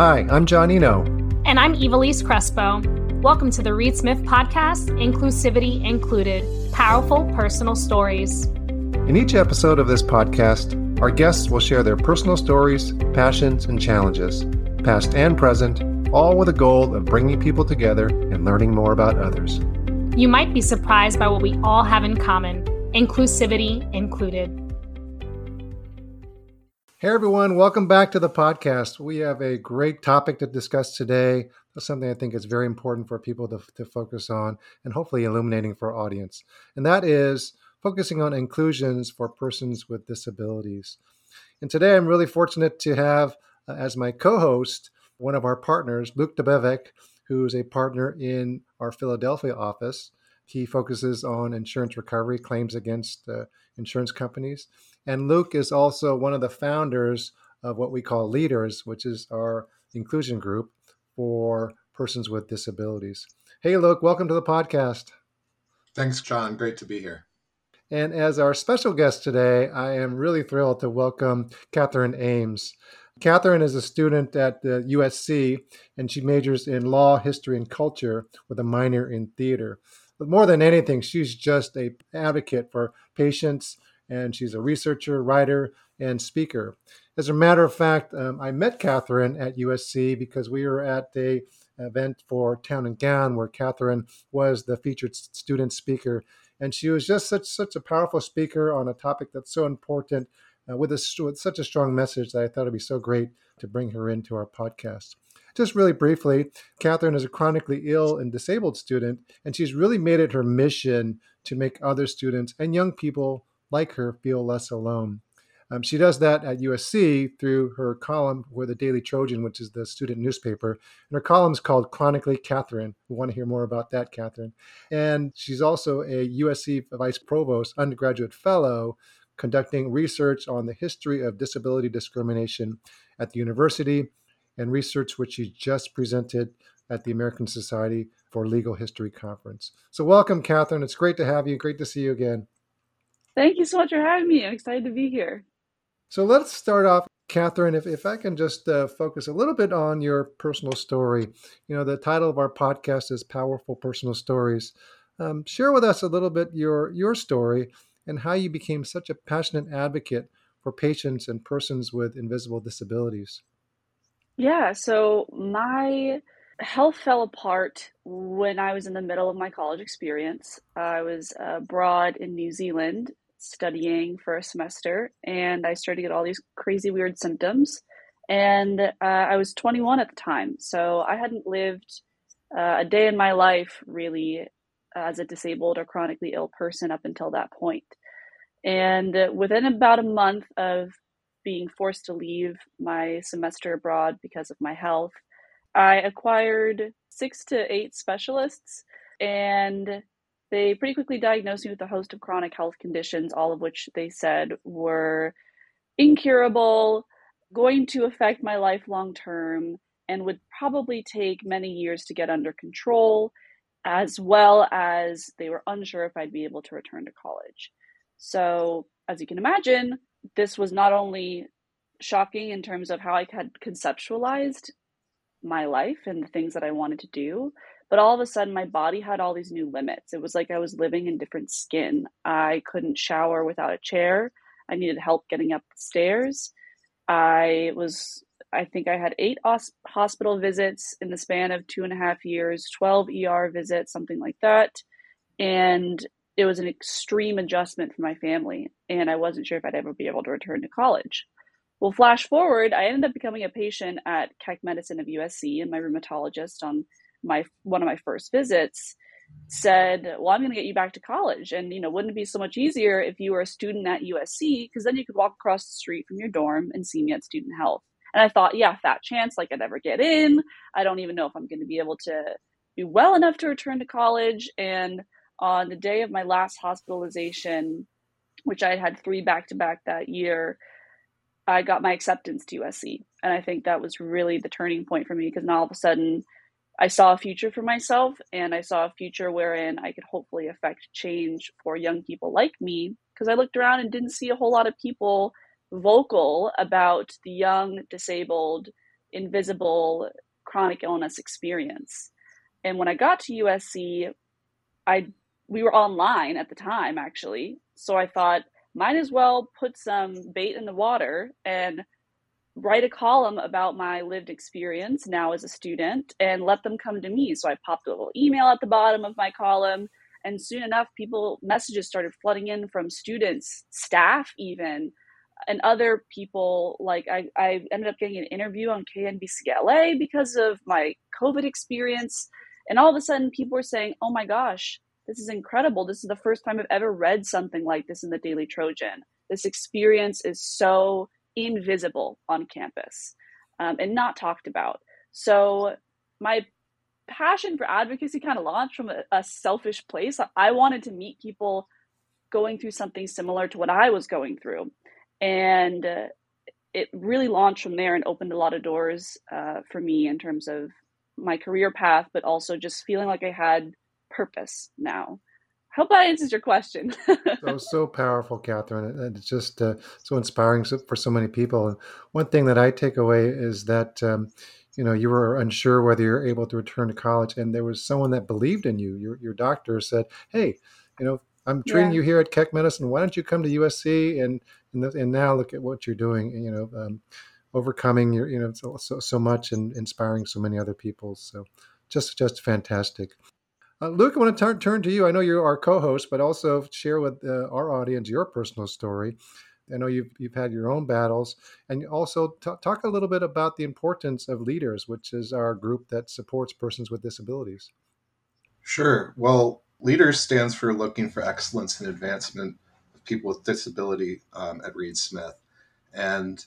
Hi, I'm John Iino. And I'm Evelise Crespo. Welcome to the Reed Smith Podcast, Inclusivity Included Powerful Personal Stories. In each episode of this podcast, our guests will share their personal stories, passions, and challenges, past and present, all with a goal of bringing people together and learning more about others. You might be surprised by what we all have in common, inclusivity included. Hey everyone, welcome back to the podcast. We have a great topic to discuss today. Something I think is very important for people to, to focus on and hopefully illuminating for our audience. And that is focusing on inclusions for persons with disabilities. And today I'm really fortunate to have uh, as my co host one of our partners, Luke Debevec, who is a partner in our Philadelphia office. He focuses on insurance recovery claims against uh, insurance companies. And Luke is also one of the founders of what we call Leaders, which is our inclusion group for persons with disabilities. Hey, Luke, welcome to the podcast. Thanks, John. Great to be here. And as our special guest today, I am really thrilled to welcome Catherine Ames. Catherine is a student at the USC, and she majors in law, history, and culture with a minor in theater. But more than anything, she's just a advocate for patients and she's a researcher, writer, and speaker. As a matter of fact, um, I met Catherine at USC because we were at a event for Town and Gown where Catherine was the featured student speaker, and she was just such such a powerful speaker on a topic that's so important uh, with, a, with such a strong message that I thought it'd be so great to bring her into our podcast. Just really briefly, Catherine is a chronically ill and disabled student, and she's really made it her mission to make other students and young people like her feel less alone. Um, she does that at USC through her column for the Daily Trojan, which is the student newspaper. And her column is called Chronically Catherine. We want to hear more about that, Catherine. And she's also a USC Vice Provost undergraduate fellow conducting research on the history of disability discrimination at the university and research which she just presented at the American Society for Legal History Conference. So, welcome, Catherine. It's great to have you. Great to see you again. Thank you so much for having me. I'm excited to be here. So let's start off, Catherine, if, if I can just uh, focus a little bit on your personal story. You know, the title of our podcast is Powerful Personal Stories. Um, share with us a little bit your, your story and how you became such a passionate advocate for patients and persons with invisible disabilities. Yeah, so my health fell apart when I was in the middle of my college experience. I was abroad in New Zealand studying for a semester and I started to get all these crazy weird symptoms. And uh, I was 21 at the time, so I hadn't lived uh, a day in my life really as a disabled or chronically ill person up until that point. And within about a month of being forced to leave my semester abroad because of my health, I acquired six to eight specialists and they pretty quickly diagnosed me with a host of chronic health conditions, all of which they said were incurable, going to affect my life long term, and would probably take many years to get under control, as well as they were unsure if I'd be able to return to college. So, as you can imagine, this was not only shocking in terms of how I had conceptualized my life and the things that I wanted to do, but all of a sudden, my body had all these new limits. It was like I was living in different skin. I couldn't shower without a chair. I needed help getting up the stairs. I was, I think I had eight hospital visits in the span of two and a half years, 12 ER visits, something like that. And it was an extreme adjustment for my family. And I wasn't sure if I'd ever be able to return to college. Well, flash forward, I ended up becoming a patient at Keck Medicine of USC, and my rheumatologist on my one of my first visits said, "Well, I'm going to get you back to college, and you know, wouldn't it be so much easier if you were a student at USC? Because then you could walk across the street from your dorm and see me at Student Health." And I thought, yeah, fat chance, like I'd ever get in. I don't even know if I'm going to be able to be well enough to return to college. And on the day of my last hospitalization, which I had had three back to back that year, I got my acceptance to USC. And I think that was really the turning point for me because now all of a sudden I saw a future for myself and I saw a future wherein I could hopefully affect change for young people like me because I looked around and didn't see a whole lot of people vocal about the young, disabled, invisible chronic illness experience. And when I got to USC, I we were online at the time actually. So I thought might as well put some bait in the water and write a column about my lived experience now as a student and let them come to me. So I popped a little email at the bottom of my column and soon enough people messages started flooding in from students, staff even and other people like I, I ended up getting an interview on KNBC LA because of my COVID experience. And all of a sudden people were saying, Oh my gosh, this is incredible. This is the first time I've ever read something like this in the Daily Trojan. This experience is so invisible on campus um, and not talked about. So my passion for advocacy kind of launched from a, a selfish place. I wanted to meet people going through something similar to what I was going through and uh, it really launched from there and opened a lot of doors uh, for me in terms of my career path, but also just feeling like I had purpose now. I hope that answers your question. that was so powerful, Catherine, and it's just uh, so inspiring for so many people. And one thing that I take away is that. Um, you know, you were unsure whether you're able to return to college, and there was someone that believed in you. Your your doctor said, "Hey, you know, I'm treating yeah. you here at Keck Medicine. Why don't you come to USC and and, the, and now look at what you're doing. You know, um, overcoming your you know so, so, so much and inspiring so many other people. So just just fantastic. Uh, Luke, I want to turn turn to you. I know you're our co-host, but also share with uh, our audience your personal story. I know you've you've had your own battles, and also t- talk a little bit about the importance of leaders, which is our group that supports persons with disabilities. Sure. Well, Leaders stands for looking for excellence and advancement of people with disability um, at Reed Smith. And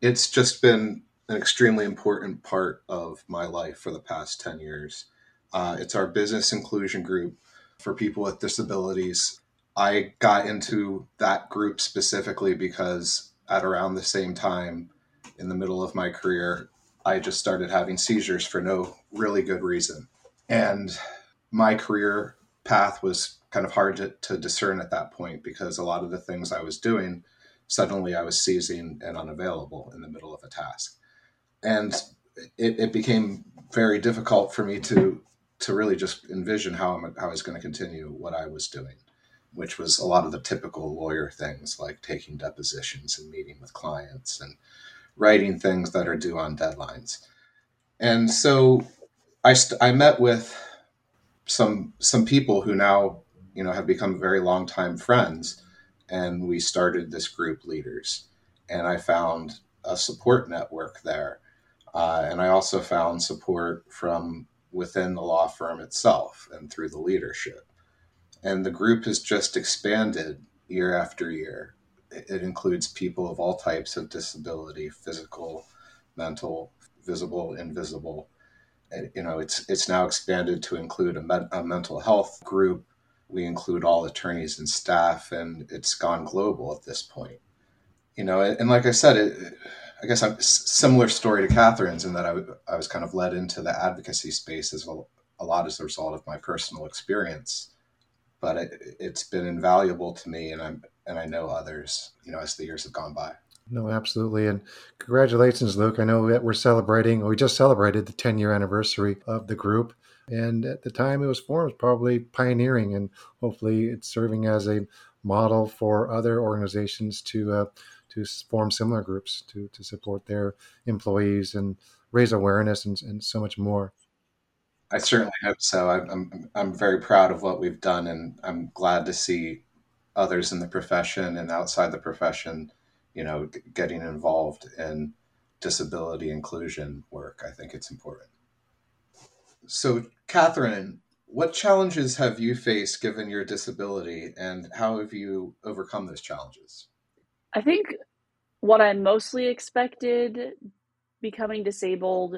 it's just been an extremely important part of my life for the past 10 years. Uh, it's our business inclusion group for people with disabilities. I got into that group specifically because at around the same time in the middle of my career, I just started having seizures for no really good reason. And my career path was kind of hard to, to discern at that point because a lot of the things I was doing, suddenly I was seizing and unavailable in the middle of a task. And it, it became very difficult for me to to really just envision how, I'm, I was going to continue what I was doing, which was a lot of the typical lawyer things like taking depositions and meeting with clients and writing things that are due on deadlines. And so I, st- I met with some some people who now you know have become very long time friends and we started this group leaders and i found a support network there uh, and i also found support from within the law firm itself and through the leadership and the group has just expanded year after year it includes people of all types of disability physical mental visible invisible you know, it's it's now expanded to include a, a mental health group. We include all attorneys and staff, and it's gone global at this point. You know, and, and like I said, it, I guess I'm similar story to Catherine's in that I, I was kind of led into the advocacy space as a, a lot as a result of my personal experience. But it, it's been invaluable to me, and I'm and I know others. You know, as the years have gone by. No, absolutely. And congratulations, Luke. I know that we're celebrating, we just celebrated the 10 year anniversary of the group. And at the time it was formed, probably pioneering, and hopefully it's serving as a model for other organizations to uh, to form similar groups to, to support their employees and raise awareness and, and so much more. I certainly hope so. I'm, I'm very proud of what we've done, and I'm glad to see others in the profession and outside the profession you know, getting involved in disability inclusion work. I think it's important. So, Catherine, what challenges have you faced given your disability, and how have you overcome those challenges? I think what I mostly expected becoming disabled,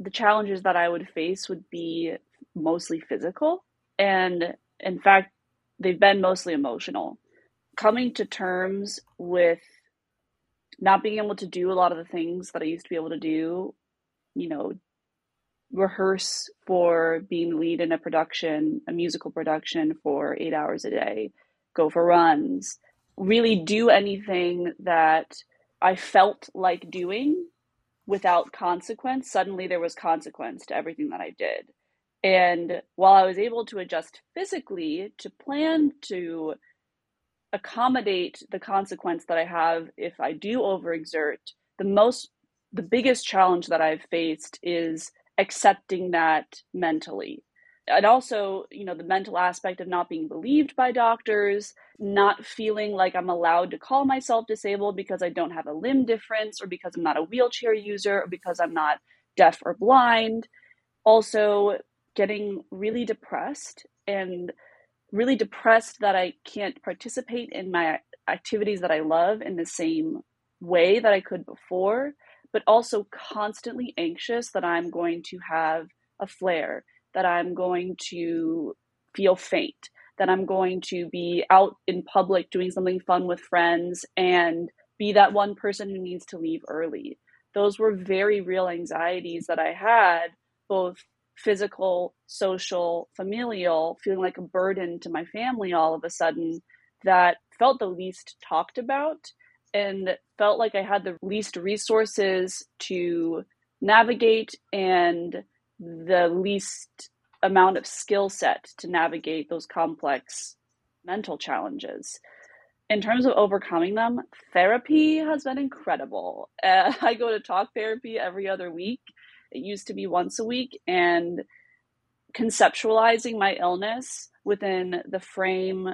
the challenges that I would face would be mostly physical. And in fact, they've been mostly emotional. Coming to terms with not being able to do a lot of the things that I used to be able to do, you know, rehearse for being lead in a production, a musical production for eight hours a day, go for runs, really do anything that I felt like doing without consequence, suddenly there was consequence to everything that I did. And while I was able to adjust physically to plan to accommodate the consequence that I have if I do overexert, the most the biggest challenge that I've faced is accepting that mentally. And also, you know, the mental aspect of not being believed by doctors, not feeling like I'm allowed to call myself disabled because I don't have a limb difference or because I'm not a wheelchair user or because I'm not deaf or blind. Also, getting really depressed and really depressed that I can't participate in my activities that I love in the same way that I could before, but also constantly anxious that I'm going to have a flare, that I'm going to feel faint, that I'm going to be out in public doing something fun with friends and be that one person who needs to leave early. Those were very real anxieties that I had, both physical, social, familial, feeling like a burden to my family all of a sudden that felt the least talked about and felt like I had the least resources to navigate and the least amount of skill set to navigate those complex mental challenges. In terms of overcoming them, therapy has been incredible. Uh, I go to talk therapy every other week it used to be once a week. And conceptualizing my illness within the frame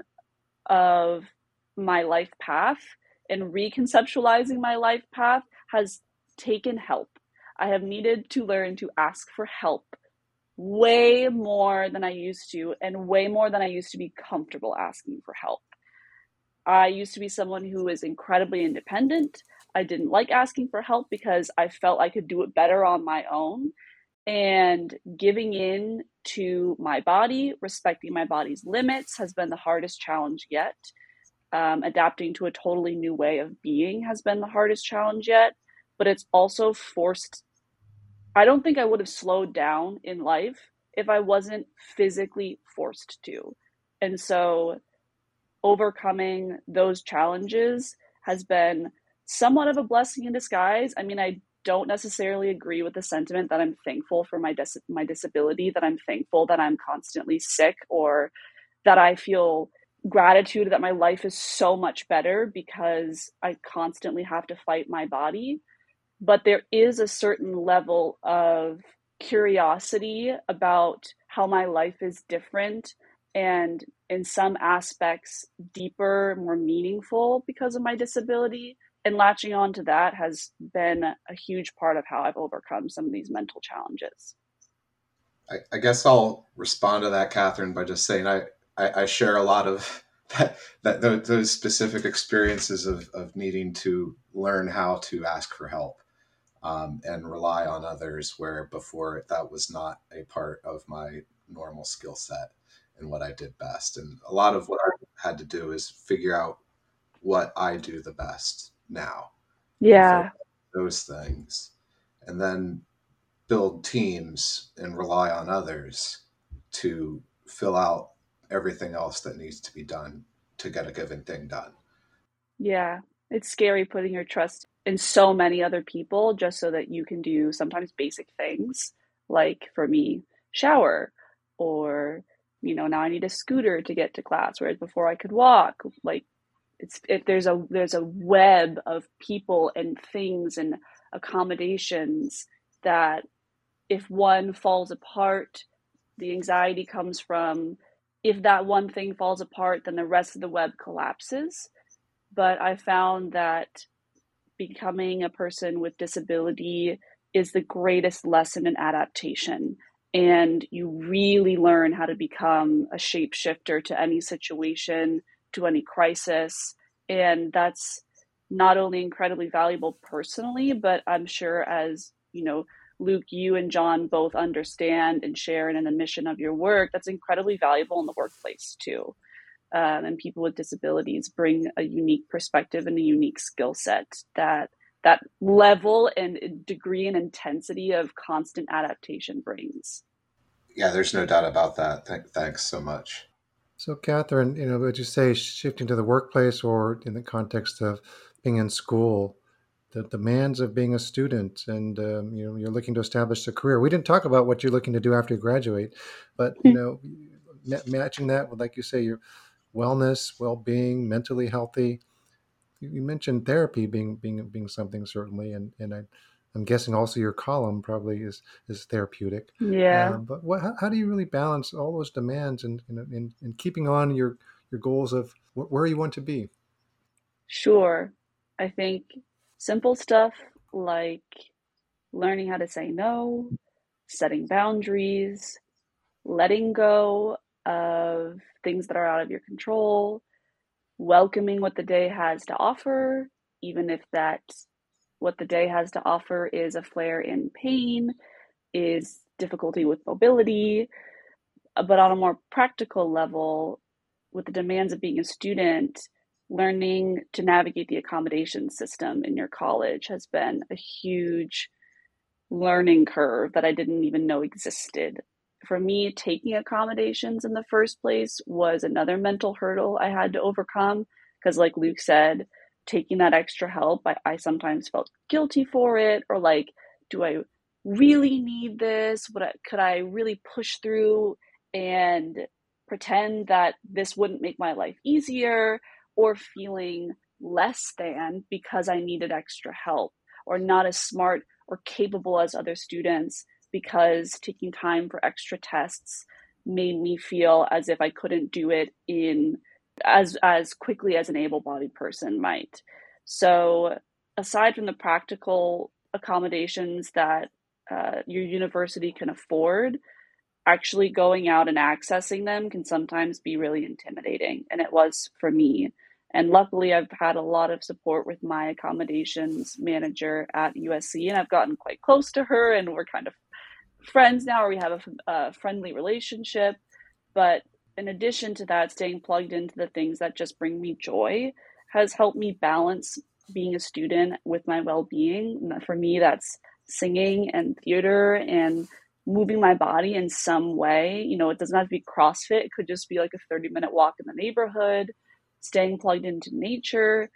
of my life path and reconceptualizing my life path has taken help. I have needed to learn to ask for help way more than I used to, and way more than I used to be comfortable asking for help. I used to be someone who was incredibly independent. I didn't like asking for help because I felt I could do it better on my own. And giving in to my body, respecting my body's limits has been the hardest challenge yet. Um, adapting to a totally new way of being has been the hardest challenge yet. But it's also forced, I don't think I would have slowed down in life if I wasn't physically forced to. And so overcoming those challenges has been somewhat of a blessing in disguise. I mean, I don't necessarily agree with the sentiment that I'm thankful for my dis- my disability, that I'm thankful that I'm constantly sick or that I feel gratitude that my life is so much better because I constantly have to fight my body. But there is a certain level of curiosity about how my life is different and in some aspects deeper, more meaningful because of my disability and latching on to that has been a huge part of how I've overcome some of these mental challenges. I, I guess I'll respond to that, Catherine, by just saying I, I, I share a lot of that, that those specific experiences of, of needing to learn how to ask for help um, and rely on others, where before that was not a part of my normal skill set and what I did best. And a lot of what I had to do is figure out what I do the best now. Yeah. Those things. And then build teams and rely on others to fill out everything else that needs to be done to get a given thing done. Yeah. It's scary putting your trust in so many other people just so that you can do sometimes basic things like for me, shower or you know now i need a scooter to get to class whereas before i could walk like it's if there's a there's a web of people and things and accommodations that if one falls apart the anxiety comes from if that one thing falls apart then the rest of the web collapses. But i found that becoming a person with disability is the greatest lesson in adaptation and you really learn how to become a shapeshifter to any situation to any crisis. And that's not only incredibly valuable personally, but I'm sure as, you know, Luke, you and John both understand and share in the mission of your work, that's incredibly valuable in the workplace too. Um, and people with disabilities bring a unique perspective and a unique skill set that that level and degree and intensity of constant adaptation brings. Yeah, there's no doubt about that. Th- thanks so much. So, Catherine, you know, would you say shifting to the workplace or in the context of being in school, the demands of being a student and um, you know you're looking to establish a career we didn't talk about what you're looking to do after you graduate but you know matching that with like you say your wellness well-being mentally healthy you mentioned therapy being being being something certainly and and I, I'm guessing also your column probably is is therapeutic. Yeah. Uh, but what, how, how, do you really balance all those demands and and, and keeping on your your goals of where you want to be? Sure. I think simple stuff like learning how to say no, setting boundaries, letting go of things that are out of your control, welcoming what the day has to offer, even if that what the day has to offer is a flare in pain, is difficulty with mobility. But on a more practical level, with the demands of being a student, learning to navigate the accommodation system in your college has been a huge learning curve that I didn't even know existed. For me, taking accommodations in the first place was another mental hurdle I had to overcome because, like Luke said, taking that extra help, I, I sometimes felt guilty for it, or like, do I really need this? Would could I really push through and pretend that this wouldn't make my life easier, or feeling less than because I needed extra help, or not as smart or capable as other students because taking time for extra tests made me feel as if I couldn't do it in as as quickly as an able-bodied person might. So aside from the practical accommodations that uh, your university can afford, actually going out and accessing them can sometimes be really intimidating, and it was for me. And luckily, I've had a lot of support with my accommodations manager at USC, and I've gotten quite close to her, and we're kind of friends now, or we have a, a friendly relationship. But in addition to that, staying plugged into the things that just bring me joy has helped me balance being a student with my well being. For me, that's singing and theater and moving my body in some way. You know, it doesn't have to be CrossFit, it could just be like a 30 minute walk in the neighborhood, staying plugged into nature,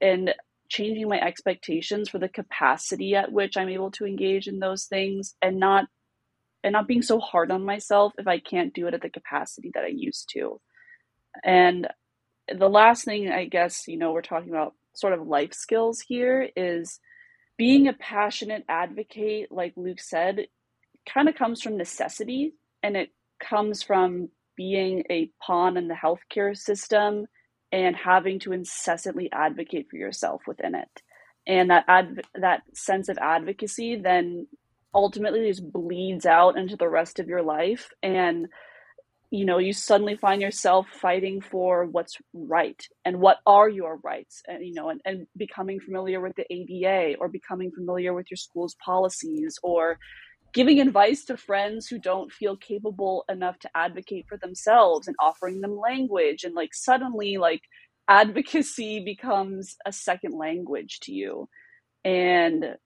and changing my expectations for the capacity at which I'm able to engage in those things and not and not being so hard on myself if I can't do it at the capacity that I used to. And the last thing, I guess, you know, we're talking about sort of life skills here is being a passionate advocate, like Luke said, kind of comes from necessity and it comes from being a pawn in the healthcare system and having to incessantly advocate for yourself within it. And that ad- that sense of advocacy then ultimately just bleeds out into the rest of your life. And you know you suddenly find yourself fighting for what's right and what are your rights and you know and, and becoming familiar with the ada or becoming familiar with your school's policies or giving advice to friends who don't feel capable enough to advocate for themselves and offering them language. And like suddenly like advocacy becomes a second language to you. And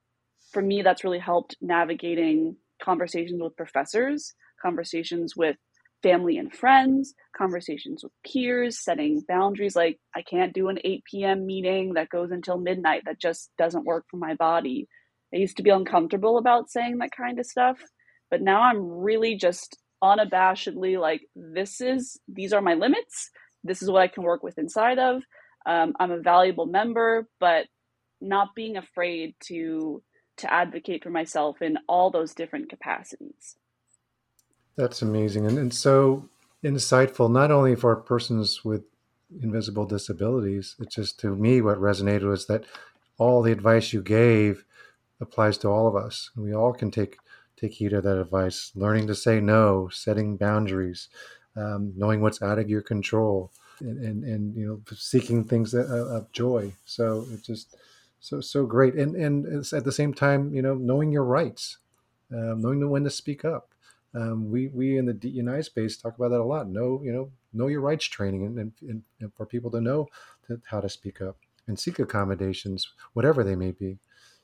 for me, that's really helped navigating conversations with professors, conversations with family and friends, conversations with peers, setting boundaries like I can't do an 8 p.m. meeting that goes until midnight. That just doesn't work for my body. I used to be uncomfortable about saying that kind of stuff, but now I'm really just unabashedly like, this is, these are my limits. This is what I can work with inside of. Um, I'm a valuable member, but not being afraid to to advocate for myself in all those different capacities. That's amazing and, and so insightful, not only for persons with invisible disabilities. It's just to me what resonated was that all the advice you gave applies to all of us. We all can take take heed of that advice. Learning to say no, setting boundaries, um, knowing what's out of your control, and, and, and you know seeking things of, of joy. So it just so so great. And and at the same time you know knowing your rights um, knowing when to speak up. Um, we we in the DEI space talk about that a lot. Know you know know your rights training and, and, and for people to know how to speak up and seek accommodations whatever they may be.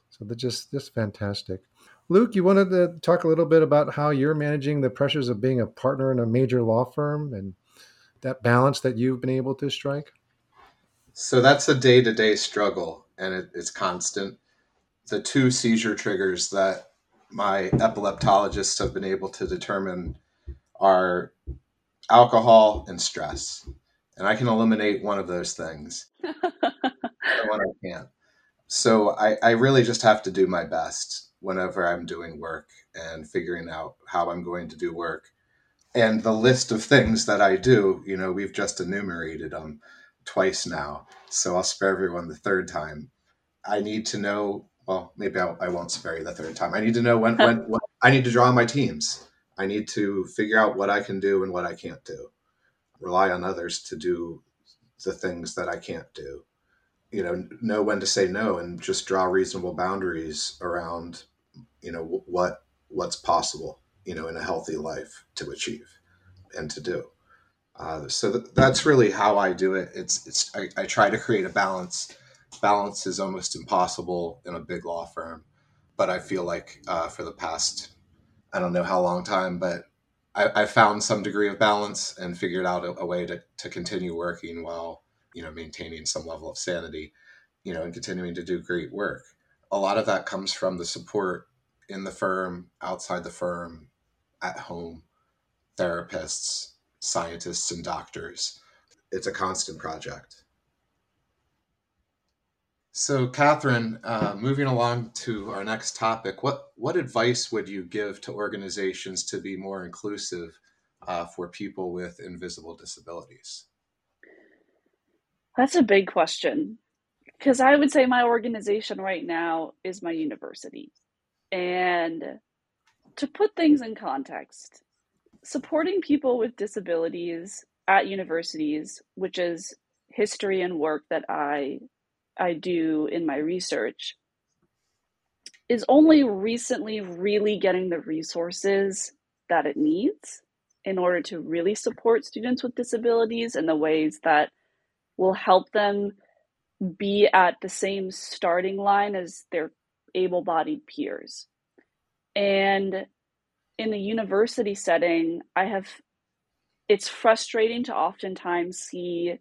So they're just just fantastic. Luke you wanted to talk a little bit about how you're managing the pressures of being a partner in a major law firm and that balance that you've been able to strike? So that's a day-to-day struggle and it, it's constant. the two seizure triggers that my epileptologists have been able to determine are alcohol and stress. And I can eliminate one of those things. one I can't. So I, I really just have to do my best whenever I'm doing work and figuring out how I'm going to do work. And the list of things that I do, you know, we've just enumerated them twice now. So I'll spare everyone the third time. I need to know, well, maybe I will not spare you the third time. I need to know when, when, when I need to draw my teams. I need to figure out what I can do and what I can't do. Rely on others to do the things that I can't do. You know, know when to say no and just draw reasonable boundaries around, you know, what what's possible, you know, in a healthy life to achieve and to do. Uh, so th- that's really how I do it. It's it's I, I try to create a balance. Balance is almost impossible in a big law firm, but I feel like uh, for the past I don't know how long time, but I, I found some degree of balance and figured out a, a, way to, to continue working while, you know, maintaining some level of sanity, you know, and continuing to do great work. A lot of that comes from the support in the firm, outside the firm, at home, therapists, scientists, and doctors. It's a constant project. So, Catherine, uh, moving along to our next topic, what what advice would you give to organizations to be more inclusive uh, for people with invisible disabilities? That's a big question because I would say my organization right now is my university, and to put things in context, supporting people with disabilities at universities, which is history and work that I I do in my research is only recently really getting the resources that it needs in order to really support students with disabilities in the ways that will help them be at the same starting line as their able bodied peers. And in the university setting, I have, it's frustrating to oftentimes see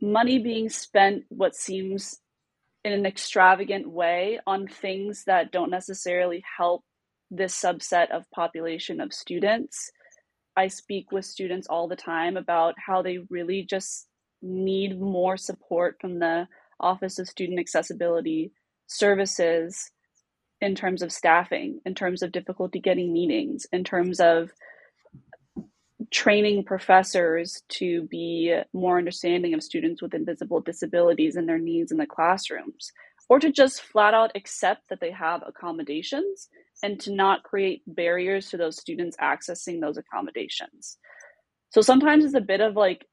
money being spent what seems in an extravagant way on things that don't necessarily help this subset of population of students. I speak with students all the time about how they really just need more support from the Office of Student Accessibility Services in terms of staffing, in terms of difficulty getting meetings, in terms of training professors to be more understanding of students with invisible disabilities and their needs in the classrooms, or to just flat out accept that they have accommodations and to not create barriers to those students accessing those accommodations. So sometimes it's a bit of like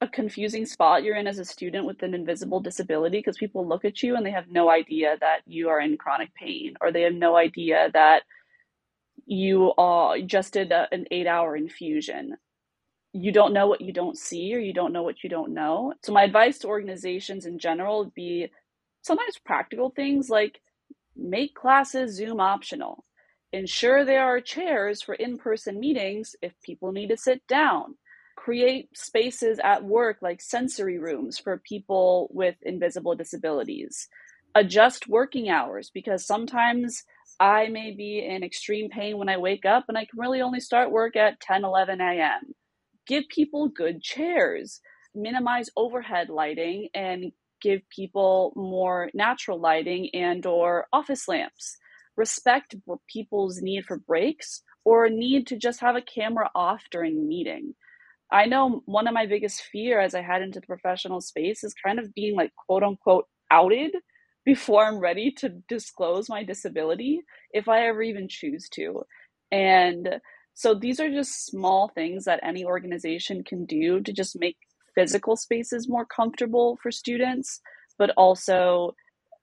a confusing spot you're in as a student with an invisible disability because people look at you and they have no idea that you are in chronic pain or they have no idea that you are just did a, an eight hour infusion. You don't know what you don't see or you don't know what you don't know. So my advice to organizations in general would be sometimes practical things like make classes zoom optional. Ensure there are chairs for in-person meetings if people need to sit down create spaces at work like sensory rooms for people with invisible disabilities adjust working hours because sometimes I may be in extreme pain when I wake up and I can really only start work at 10, 11 a.m. Give people good chairs, minimize overhead lighting and give people more natural lighting and or office lamps. Respect people's need for breaks or need to just have a camera off during meeting. I know one of my biggest fear as I head into the professional space is kind of being like quote unquote outed before I'm ready to disclose my disability, if I ever even choose to. And so these are just small things that any organization can do to just make physical spaces more comfortable for students, but also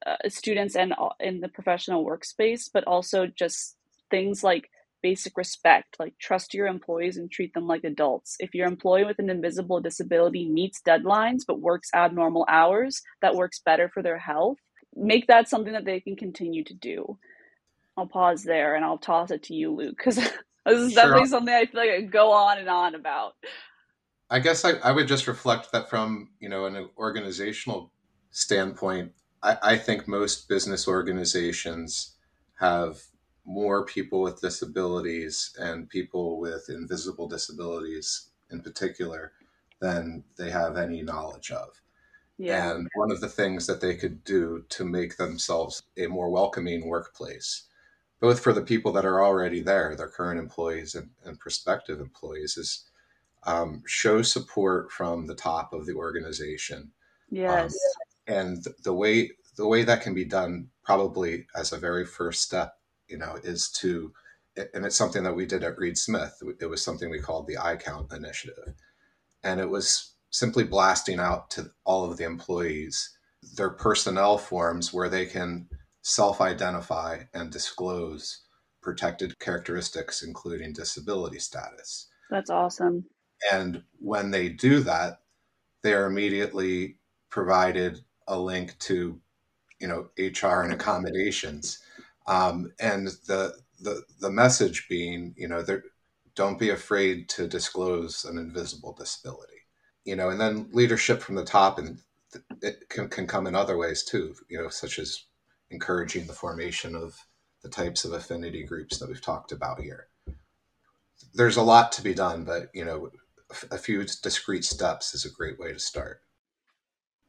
uh, students and in the professional workspace, but also just things like basic respect, like trust your employees and treat them like adults. If your employee with an invisible disability meets deadlines but works abnormal hours, that works better for their health make that something that they can continue to do. I'll pause there and I'll toss it to you, Luke, because this is sure. definitely something I feel like I go on and on about. I guess I, I would just reflect that from you know an organizational standpoint. I, I think most business organizations have more people with disabilities and people with invisible disabilities in particular than they have any knowledge of. Yeah. And one of the things that they could do to make themselves a more welcoming workplace, both for the people that are already there, their current employees and, and prospective employees, is um, show support from the top of the organization. Yes. Um, and the way the way that can be done, probably as a very first step, you know, is to, and it's something that we did at Reed Smith. It was something we called the I Count initiative, and it was simply blasting out to all of the employees their personnel forms where they can self identify and disclose protected characteristics, including disability status. That's awesome. And when they do that, they are immediately provided a link to, you know, HR and accommodations. Um, and the, the, the message being, you know, don't be afraid to disclose an invisible disability you know, and then leadership from the top, and it can, can come in other ways too, you know, such as encouraging the formation of the types of affinity groups that we've talked about here. There's a lot to be done, but you know, a few discrete steps is a great way to start.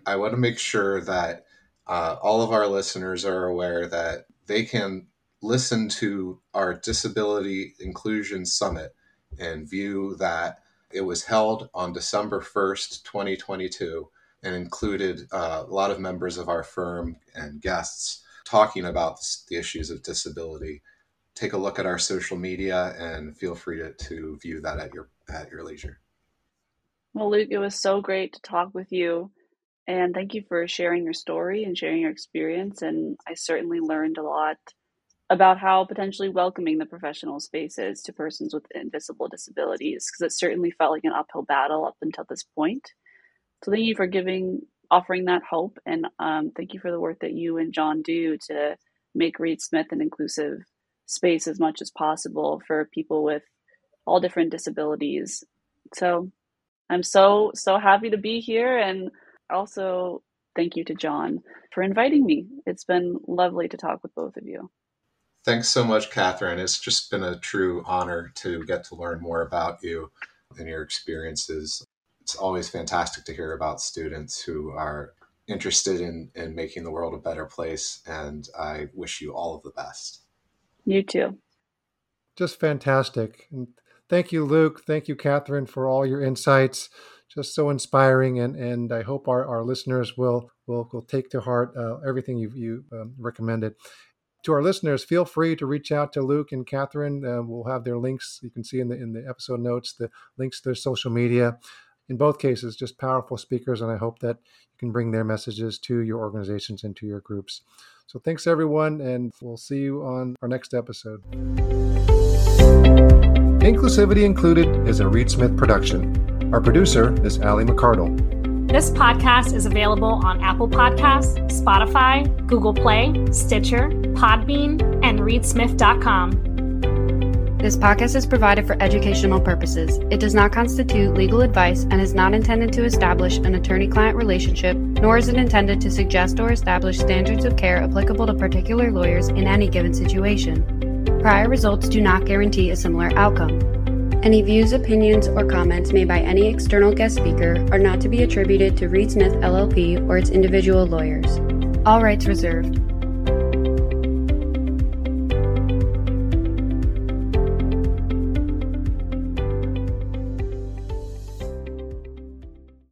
I want to make sure that uh, all of our listeners are aware that they can listen to our Disability Inclusion Summit and view that it was held on December 1st, 2022, and included uh, a lot of members of our firm and guests talking about the issues of disability. Take a look at our social media and feel free to, to view that at your at your leisure. Well, Luke, it was so great to talk with you. And thank you for sharing your story and sharing your experience. And I certainly learned a lot about how potentially welcoming the professional space is to persons with invisible disabilities because it certainly felt like an uphill battle up until this point. So thank you for giving offering that hope and um, thank you for the work that you and John do to make Reed Smith an inclusive space as much as possible for people with all different disabilities. So I'm so so happy to be here and also thank you to John for inviting me. It's been lovely to talk with both of you. Thanks so much, Catherine. It's just been a true honor to get to learn more about you and your experiences. It's always fantastic to hear about students who are interested in, in making the world a better place. And I wish you all of the best. You too. Just fantastic. And thank you, Luke. Thank you, Catherine, for all your insights. Just so inspiring. And, and I hope our, our listeners will, will, will take to heart uh, everything you've you, um, recommended to our listeners, feel free to reach out to Luke and Catherine. Uh, we'll have their links. You can see in the in the episode notes the links to their social media. In both cases, just powerful speakers, and I hope that you can bring their messages to your organizations and to your groups. So thanks everyone, and we'll see you on our next episode. Inclusivity Included is a Reed Smith production. Our producer is Allie McCardle. This podcast is available on Apple Podcasts, Spotify, Google Play, Stitcher, Podbean, and ReedSmith.com. This podcast is provided for educational purposes. It does not constitute legal advice and is not intended to establish an attorney client relationship, nor is it intended to suggest or establish standards of care applicable to particular lawyers in any given situation. Prior results do not guarantee a similar outcome. Any views, opinions, or comments made by any external guest speaker are not to be attributed to Reed Smith LLP or its individual lawyers. All rights reserved.